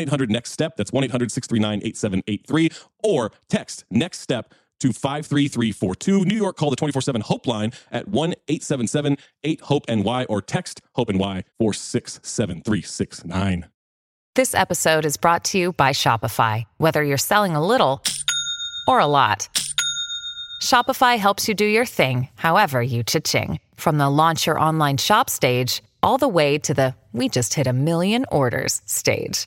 800 Next Step. That's 1 800 639 8783. Or text Next Step to 53342. New York, call the 24 7 Hope line at 1 877 8 Hope NY or text Hope NY 467369. This episode is brought to you by Shopify. Whether you're selling a little or a lot, Shopify helps you do your thing, however you cha-ching. From the launch your online shop stage, all the way to the we just hit a million orders stage.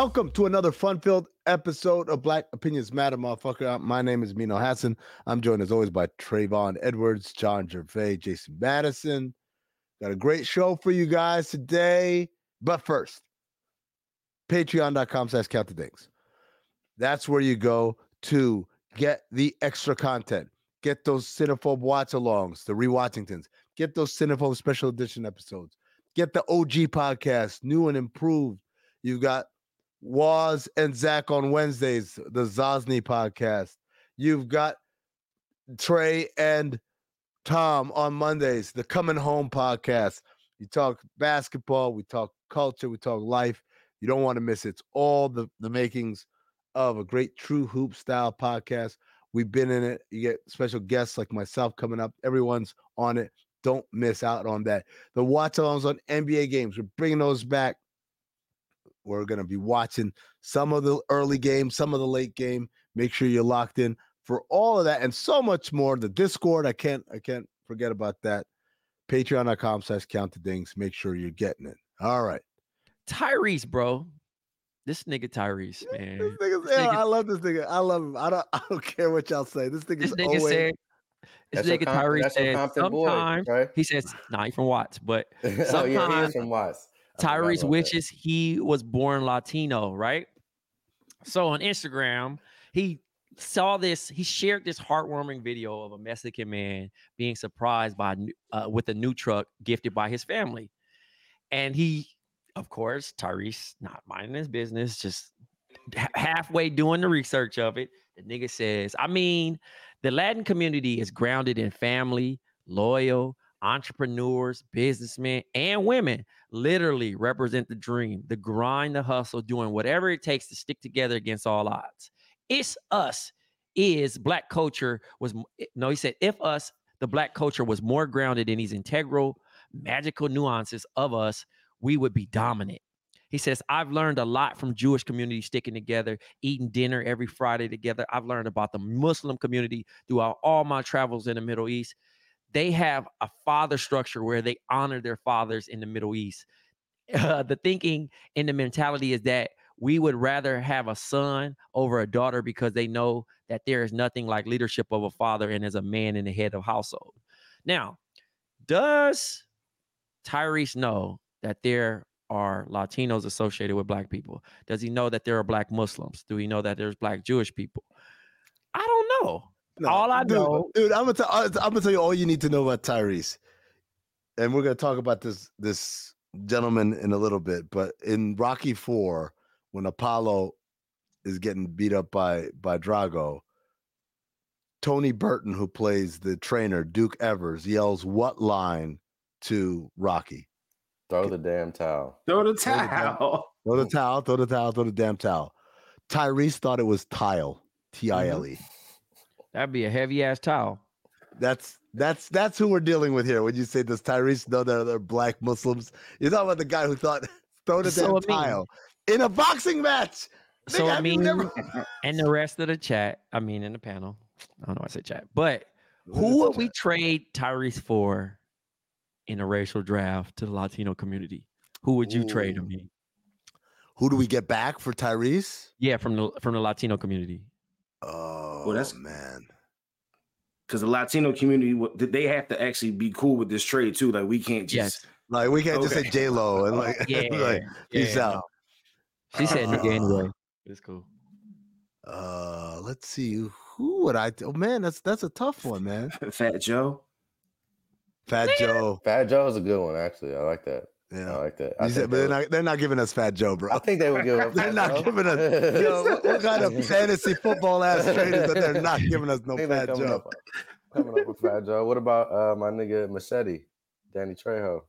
Welcome to another fun-filled episode of Black Opinions Matter, motherfucker. Uh, my name is Amin Elhassan. I'm joined as always by Trayvon Edwards, John Jervay, Jason Madison. Got a great show for you guys today. But first, patreon.com slash count the dings. That's where you go to get the extra content. Get those Cinephobe watch alongs, the rewatchingtons. Get those Cinephobe special edition episodes. Get the OG podcast, new and improved. You've got Waz and Zach on Wednesdays, the Zosny podcast. You've got Trey and Tom on Mondays, the Coming Home podcast. You talk basketball, we talk culture, we talk life. You don't want to miss it. It's all the, the makings of a great true hoop style podcast. We've been in it. You get special guests like myself coming up. Everyone's on it. Don't miss out on that. The watch alongs on NBA games. We're bringing those back. We're going to be watching some of the early game, some of the late game. Make sure you're locked in for all of that and so much more. The Discord, I can't, I can't forget about that. Patreon.com slash count the dings. Make sure you're getting it. All right. Tyrese, bro. This nigga Tyrese, man. This nigga's, this nigga, I love this nigga. I love him. I don't I don't care what y'all say. This nigga's this nigga always said this That's nigga Comp- Tyrese said Compton boy, sometimes right? he says, nah, he from Watts, but oh yeah, he is sometimes from Watts. Tyrese wishes he was born Latino, right? So on Instagram, he saw this. He shared this heartwarming video of a Mexican man being surprised by uh, with a new truck gifted by his family, and he, of course, Tyrese not minding his business, just ha- halfway doing the research of it. The nigga says, I mean, the Latin community is grounded in family, loyal, entrepreneurs, businessmen, and women literally represent the dream, the grind, the hustle, doing whatever it takes to stick together against all odds. It's us. Is black culture was eh, no, he said, if us, the black culture was more grounded in these integral, magical nuances of us, we would be dominant. He says, I've learned a lot from Jewish community sticking together, eating dinner every Friday together. I've learned about the Muslim community throughout all my travels in the Middle East. They have a father structure where they honor their fathers in the Middle East. Uh, the thinking and the mentality is that we would rather have a son over a daughter because they know that there is nothing like leadership of a father and as a man in the head of household. Now, does Tyrese know that there are Latinos associated with black people? Does he know that there are black Muslims? Do he know that there's black Jewish people? I don't know. No, All I dude, know- dude, I'm gonna tell, I'm gonna tell you all you need to know about Tyrese, and we're gonna talk about this this gentleman in a little bit. But in Rocky Four, when Apollo is getting beat up by by Drago, Tony Burton, who plays the trainer Duke Evers, yells what line to Rocky? Throw the damn towel. Throw the the damn- towel. Throw the towel, throw the towel, throw the damn towel. Tyrese thought it was tile, T I L E. Mm-hmm. That'd be a heavy ass towel. That's that's that's who we're dealing with here. When you say does Tyrese know that they're black Muslims? You're talking about the guy who thought throw the So damn mean- tile in a boxing match. So Nigga, I mean, never- and the rest of the chat, I mean, in the panel, I don't know why I say chat, but who would we trade Tyrese for in a racial draft to the Latino community? Who would you trade him Ooh. Who do we get back for Tyrese? Yeah, from the from the Latino community. Oh, well, that's- man. Because the Latino community, they have to actually be cool with this trade too. Like we can't just. Yes. Like we can't just say Okay. J Lo and like, Yeah. like peace yeah, out. She said nigga anyway. Uh, It's cool. Uh, let's see. Who would I? Oh man, that's that's a tough one, man. Fat Joe. Fat Joe. Fat Joe is a good one, actually. I like that. I Yeah. like that. I You said, think but they they're not, they're not giving us Fat Joe, bro. I think they would give up. They're Fat not Joe. giving us. Yo, what, what kind of fantasy football ass trade is that they're not giving us no I think they're Fat coming Joe? Up, coming up with Fat Joe. What about uh, my nigga Machete, Danny Trejo?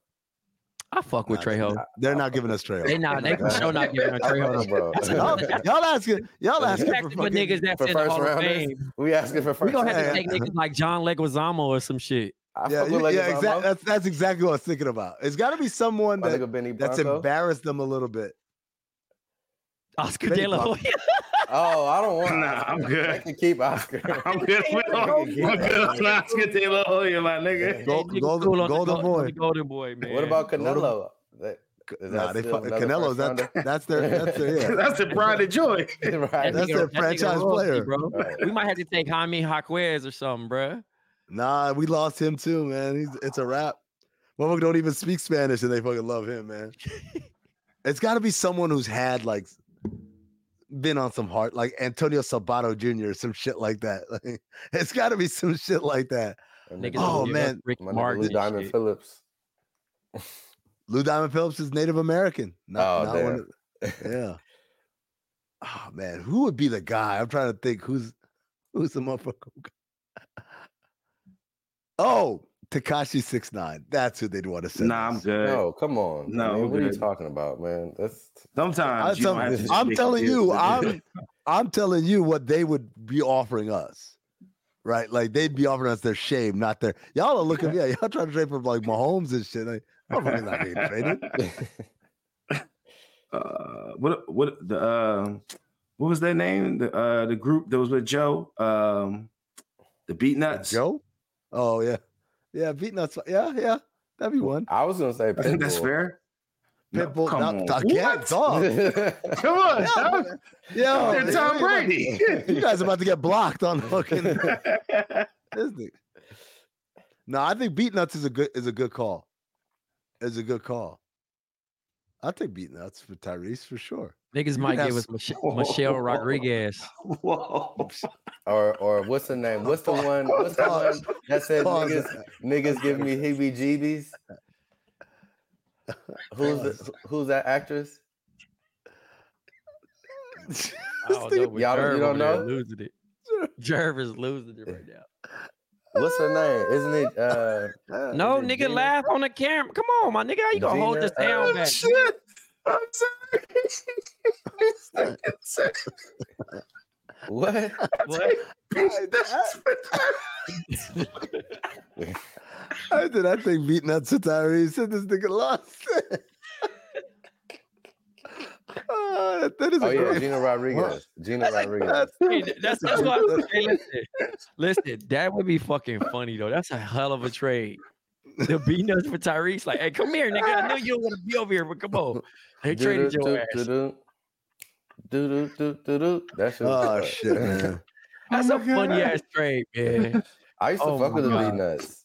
I fuck with Nah, Trejo. not- They're not giving us Trejo. They not. They for sure not giving a I Trejo. know, bro. y'all, y'all asking, y'all You asking for asking for niggas that's for in the first Hall of rounders? Fame. We asking for first. We first. gonna have to take niggas like John Leguizamo or some shit. I Yeah, you- with yeah, exactly. That's that's exactly what I was thinking about. It's got to be someone My that that's embarrassed them a little bit. Oscar Benny De La Hoya. Oh, I don't want. Nah, I'm They good. can keep Oscar. I'm good. with- I'm good on Oscar De La Hoya, my nigga. Go- Hey, niggas Golden- cool on Golden Boy. Golden Boy, man. What about Golden- Canelo? That- is Nah, they still fu- another Canelo's that's that's their that's their yeah. That's the pride of joy. right. That's nigga- their nigga franchise royalty, player. bro. Right. We might have to take Jaime Jaquez or something, bro. Nah, we lost him too, man. He's it's a wrap. Motherfucker don't even speak Spanish and they fucking love him, man. it's got to be someone who's had like been on some heart, like Antonio Sabato Jr. or some shit like that. Like, it's got to be some shit like that. Niggas Oh, don't give us man. Rick Martin Lou Diamond shit. Phillips. Lou Diamond Phillips is Native American. Not, Oh, not one of- yeah. Oh man, who would be the guy? I'm trying to think who's who's the motherfucker. Who got- Oh, Tekashi six nine. That's who they'd want to send. Nah, I'm us. good. No, come on. No, man, I'm what are you talking about, man? That's Sometimes you tell- don't have to I'm telling you. I'm I'm telling you what they would be offering us. Right? Like they'd be offering us their shame, not their y'all are looking, yeah, y'all trying to trade for like Mahomes and shit. Like, Mahomes not getting traded. uh, what what the uh, what was their name? The uh, the group that was with Joe, um, the Beatnuts. Joe? Oh yeah. Yeah, Beatnuts. Yeah, yeah. That'd be one. I was gonna say I think that's Pitbull. fair. No, Pitbull. come now- on. again, dog. Come on, Yeah, dog. man. Yo, They're man, Tom you Brady. You guys are about to get blocked on fucking this thing. No, I think Beatnuts is a good is a good call. Is a good call. I think take Beatnuts for Tyrese for sure. Niggas You might could give us Mich- Michelle Rodriguez. Whoa. or or what's the name? What's the one? What's the one that said niggas niggas give me heebie-jeebies? Who's the, who's that actress? I don't know, Y'all don't- Jerv you don't know? Losing it. Jerv is losing it right now. What's her name? Isn't it? Uh, Yeah. No, it nigga, Gina? laugh on the camera. Come on, my nigga. How you gonna hold this down uh, back? Shit. I'm sorry. what? What? I did I think Beatnuts for Tyrese. Said this nigga lost. was ah, Oh a yeah, great. Gina Rodriguez. Gina Rodriguez. that's- that's that's what I'm hey, listen, listen, that would be fucking funny though. That's a hell of a trade. The Beatnuts for Tyrese, like, hey, come here, nigga. I know you don't want to be over here, but come on. They traded your ass. Do do do do do. That shit. was Oh hard. shit, man. That's Oh a my funny ass trade, man. I used to Oh fuck with the God. Beatnuts.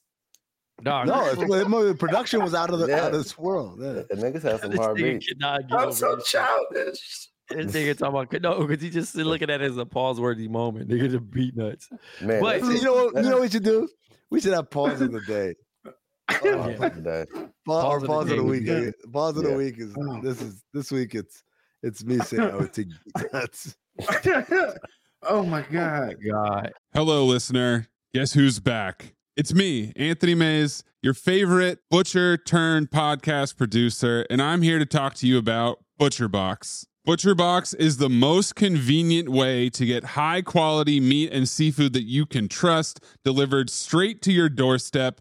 Dog, No, it's, well, the production was out of the Yeah. out of this world. Yeah. The niggas had some hard beats. I'm so this. childish. This nigga talking about no, because he just looking at it as a pause worthy moment. Nigga, the Beatnuts. Man, But- You know? You know what we should do? We should have pause of the day. Oh, Yeah. fuck that. Pa- Pause of the pause of the week. be good. eh? Pause of the week is Oh. this is this week. It's it's me saying oh to that's oh my god. God. Hello, listener. Guess who's back? It's me, Anthony Mays, your favorite butcher turned podcast producer, and I'm here to talk to you about ButcherBox. ButcherBox is the most convenient way to get high quality meat and seafood that you can trust delivered straight to your doorstep,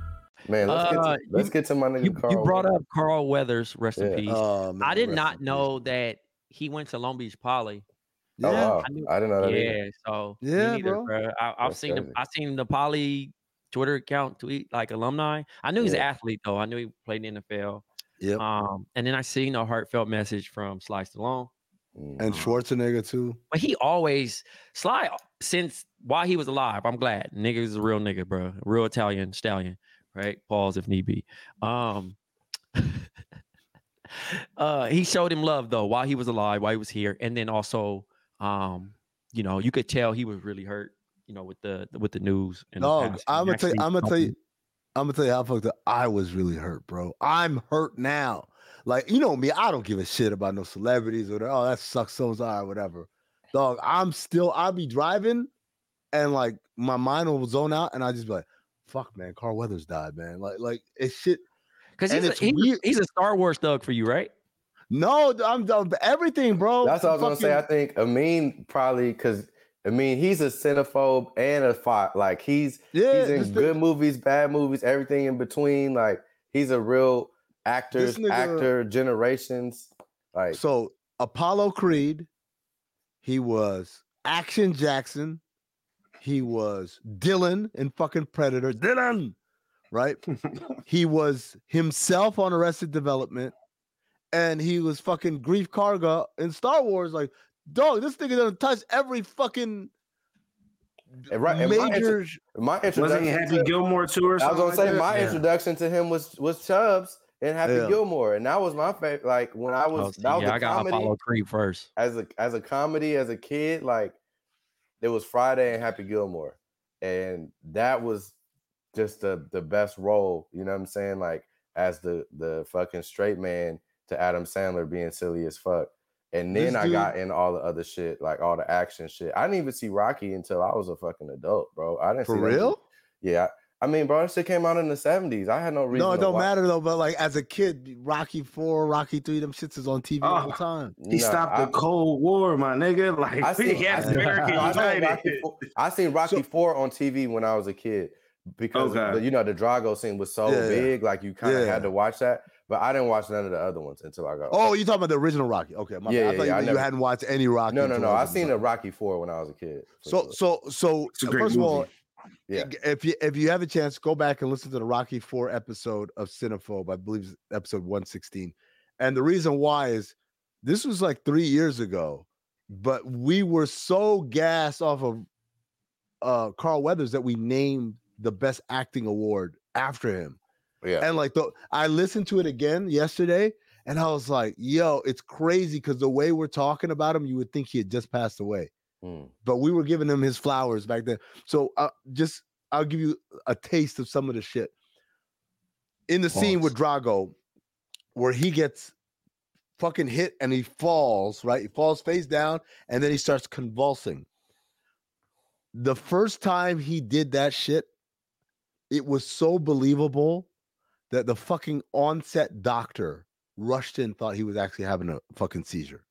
Man, let's get Uh, to, let's you- get to my nigga You, Carl. you brought Weathers. up Carl Weathers, rest in peace. oh, man, I did not in peace. know that he went to Long Beach Poly. Oh Yeah, wow, I knew- I didn't know that. either. Yeah, so Yeah, neither, bro. bruh. I, I've That's seen the crazy. I seen the Poly Twitter account tweet like alumni. I knew he's an athlete though. I knew he played in the NFL. Yep. Um, and then I seen a heartfelt message from Sly Stallone. Mm. and Schwarzenegger too. But he always Sly since while he was alive. I'm glad nigga is a real nigga, bro. Real Italian stallion, right? Pause if need be. Um, uh, he showed him love though while he was alive, while he was here, and then also, um, you know, you could tell he was really hurt. You know, with the with the news. And the Dog. I'm gonna tell you. I'm gonna tell you. I'm gonna tell you how fucked up. I was really hurt, bro. I'm hurt now. Like you know me, I don't give a shit about no celebrities or oh that sucks so or whatever. Dog, I'm still. I'll be driving, and like my mind will zone out, and I just be like, "Fuck, man, Carl Weathers died, man." Like, like it's shit. because he's, a- he's, he's a Star Wars thug for you, right? No, I'm done. Everything, bro. That's what I was gonna say. I think Amin probably because I mean he's a Cinephobe and a fight. Like he's yeah, he's in good nigga- movies, bad movies, everything in between. Like he's a real actor, nigga- actor, generations. Like So Apollo Creed, he was Action Jackson, he was Dillon in fucking Predator. Dillon, right? he was himself on Arrested Development, and he was fucking Greef Karga in Star Wars. Like, dog, this nigga done touch every fucking And right- and my intro- major. my Wasn't introduction. Happy to- Gilmore too or something I was gonna like say that? my Yeah. introduction to him was was Chubbs and Happy Yeah. Gilmore, and that was my favorite. Like when I was Oh, see, that was yeah, a I got comedy Apollo Creed first. as a as a comedy as a kid. Like it was Friday and Happy Gilmore, and that was just the the best role. You know what I'm saying? Like as the the fucking straight man to Adam Sandler being silly as fuck. And then I got in all the other shit, like all the action shit. I didn't even see Rocky until I was a fucking adult, bro. I didn't For that real? Yeah. I mean, bro, that shit came out in the 70s. I had no reason. No, it to don't watch- matter though. But like as a kid, Rocky Four, Rocky Three, them shits is on TV all the Oh. time. He Nah, stopped the Cold War, my nigga. Like I seen, yes, I, seen- American I United. Rocky, Four- I seen Rocky So- Four on TV when I was a kid because Okay. the, you know the Drago scene was so Yeah, yeah. big, like you kind of Yeah. had to watch that. But I didn't watch none of the other ones until I got. Oh, you talking about the original Rocky? Okay, my Yeah, bad. I yeah, thought yeah, I you, you never- hadn't watched any Rocky. no, no, no. I seen a the Rocky Four when I was a kid. for So, sure. so, so. It's First of all, yeah, if you if you have a chance, go back and listen to the Rocky Four episode of Cinephobe. I believe it's episode one sixteen. And the reason why is this was like three years ago, but we were so gassed off of uh Carl Weathers that we named the best acting award after him. yeah. And like the I listened to it again yesterday, and I was like, "Yo, it's crazy." Because the way we're talking about him, you would think he had just passed away Mm. but we were giving him his flowers back then. So uh, just I'll give you a taste of some of the shit in the scene with Drago, where he gets fucking hit and he falls. Right, he falls face down and then he starts convulsing. The first time he did that shit, it was so believable that the fucking onset doctor rushed in, thought he was actually having a fucking seizure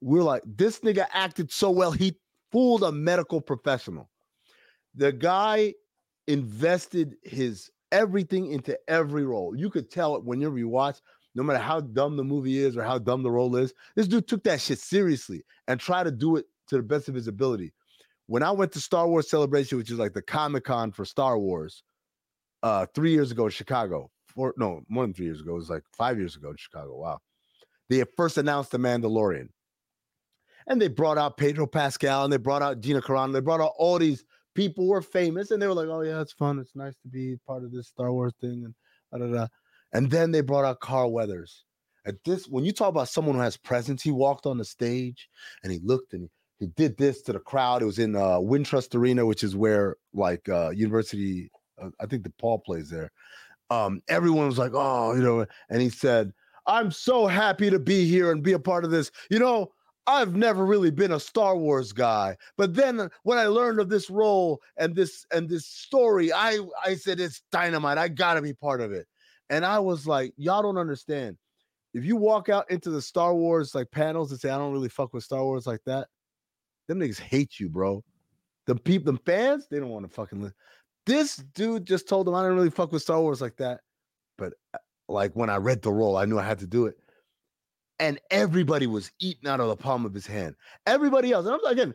we're like, this nigga acted so well, he fooled a medical professional. The guy invested his everything into every role. You could tell it whenever you watch, no matter how dumb the movie is or how dumb the role is. This dude took that shit seriously and tried to do it to the best of his ability. When I went to Star Wars Celebration, which is like the Comic Con for Star Wars, uh, three years ago in Chicago, four no, more than three years ago, it was like five years ago in Chicago. Wow. They first announced the Mandalorian and they brought out Pedro Pascal and they brought out Gina Carano. They brought out all these people who were famous, and they were like, "Oh yeah, it's fun. It's nice to be part of this Star Wars thing." And da, da, da. and then they brought out Carl Weathers. At this, when you talk about someone who has presence, he walked on the stage and he looked and he, he did this to the crowd. It was in uh, Wintrust Arena, which is where like uh, University, uh, I think DePaul plays there. Um, everyone was like, "Oh, you know," and he said, "I'm so happy to be here and be a part of this." You know, I've never really been a Star Wars guy, but then when I learned of this role and this and this story, I I said it's dynamite. I got to be part of it. And I was like, y'all don't understand. If you walk out into the Star Wars like panels and say I don't really fuck with Star Wars like that, them niggas hate you, bro. The people, the fans, they don't want to fucking listen. This dude just told them I didn't really fuck with Star Wars like that. But uh, like when I read the role, I knew I had to do it and everybody was eating out of the palm of his hand. Everybody else, and I'm like again,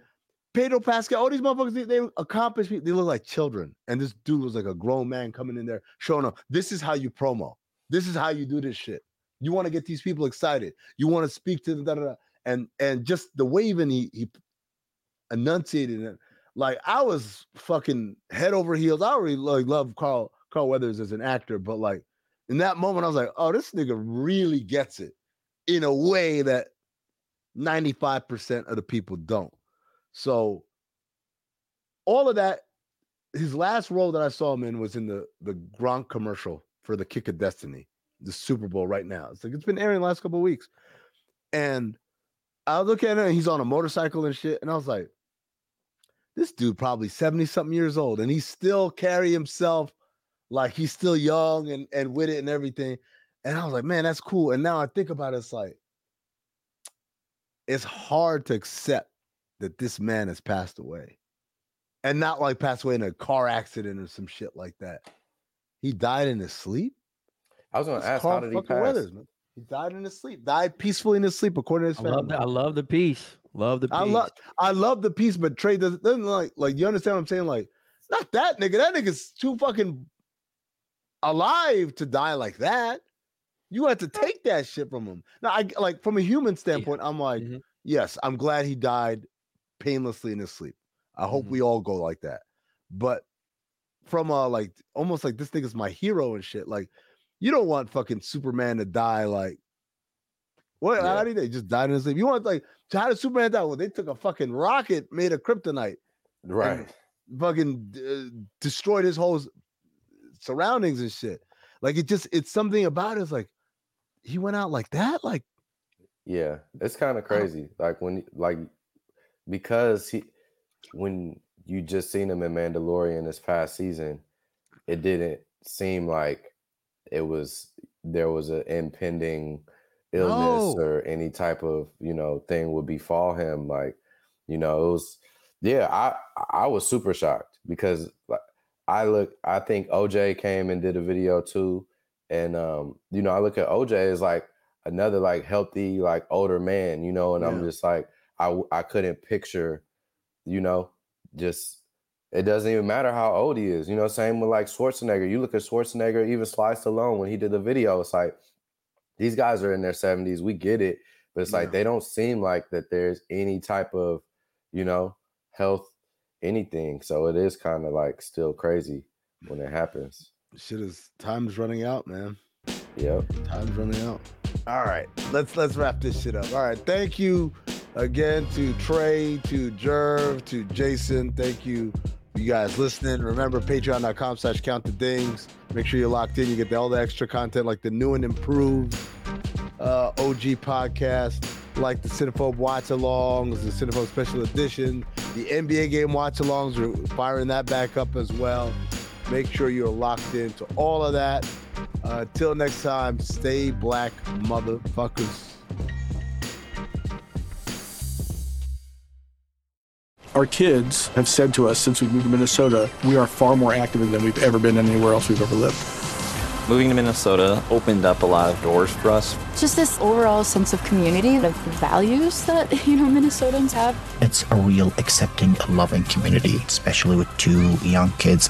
Pedro Pascal, all these motherfuckers, they, they accomplished people. They look like children, and this dude was like a grown man coming in there showing up. This is how you promo. This is how you do this shit. You want to get these people excited. You want to speak to them, da, da, da. and and just the way even he he enunciated it, like I was fucking head over heels. I already like love Carl Carl Weathers as an actor, but like in that moment, I was like, oh, this nigga really gets it in a way that 95% of the people don't. So all of that, his last role that I saw him in was in the the Gronk commercial for the Kick of Destiny, the Super Bowl right now. It's like it's been airing the last couple weeks. And I look at and he's on a motorcycle and shit. And I was like, this dude probably 70 something years old and he still carry himself like he's still young and, and with it and everything. And I was like, man, that's cool. And now I think about it, it's like, it's hard to accept that this man has passed away. And not like passed away in a car accident or some shit like that. He died in his sleep. I was gonna It's ask, Carl how did he fucking pass? Weathers, man. He died in his sleep. Died peacefully in his sleep, according to his I family. love, the, I love the piece. Love the piece. I love I love the piece, but Trey doesn't, doesn't like like you understand what I'm saying? Like, not that nigga. That nigga's too fucking alive to die like that. You have to take that shit from him. Now, I like from a human standpoint, I'm like, Mhm. yes, I'm glad he died painlessly in his sleep. I hope Mhm. we all go like that. But from a like almost like this nigga's my hero and shit. Like, you don't want fucking Superman to die like what? Yeah. How did they just died in his sleep? You want like so how did Superman die? Well, they took a fucking rocket made of kryptonite, Right. fucking uh, destroyed his whole surroundings and shit. Like it just it's something about it. It's like he went out like that. Like Yeah, it's kind of crazy. Like when like because he when you just seen him in Mandalorian this past season, it didn't seem like it was there was an impending illness No. or any type of you know thing would befall him. Like you know, it was yeah. I I was super shocked because like I look. I think OJ came and did a video too, and um, you know, I look at OJ as like another like healthy like older man, you know, and I'm just like I I couldn't picture, you know, just it doesn't even matter how old he is, you know. Same with like Schwarzenegger. You look at Schwarzenegger, even Sly Stallone when he did the video. It's like these guys are in their 70s. We get it, but it's like they don't seem like that. There's any type of, you know, health anything. So it is kind of like still crazy when it happens. Shit is time's running out, man. Yep. Time's running out. All right, let's let's wrap this shit up. All right, thank you again to Trey, to Jerv, to Jason. Thank you, you guys listening. Remember patreon.com slash count the dings. Make sure you're locked in. You get all the extra content like the new and improved uh, OG podcast, like the Cinephobe watch alongs, the Cinephobe special edition, the NBA game watch alongs. We're firing that back up as well. Make sure you're locked into all of that. Uh, till next time, stay black, motherfuckers. Our kids have said to us since we moved to Minnesota, we are far more active than we've ever been anywhere else we've ever lived. Moving to Minnesota opened up a lot of doors for us. Just this overall sense of community, the values that, you know, Minnesotans have. It's a real accepting, loving community, especially with two young kids.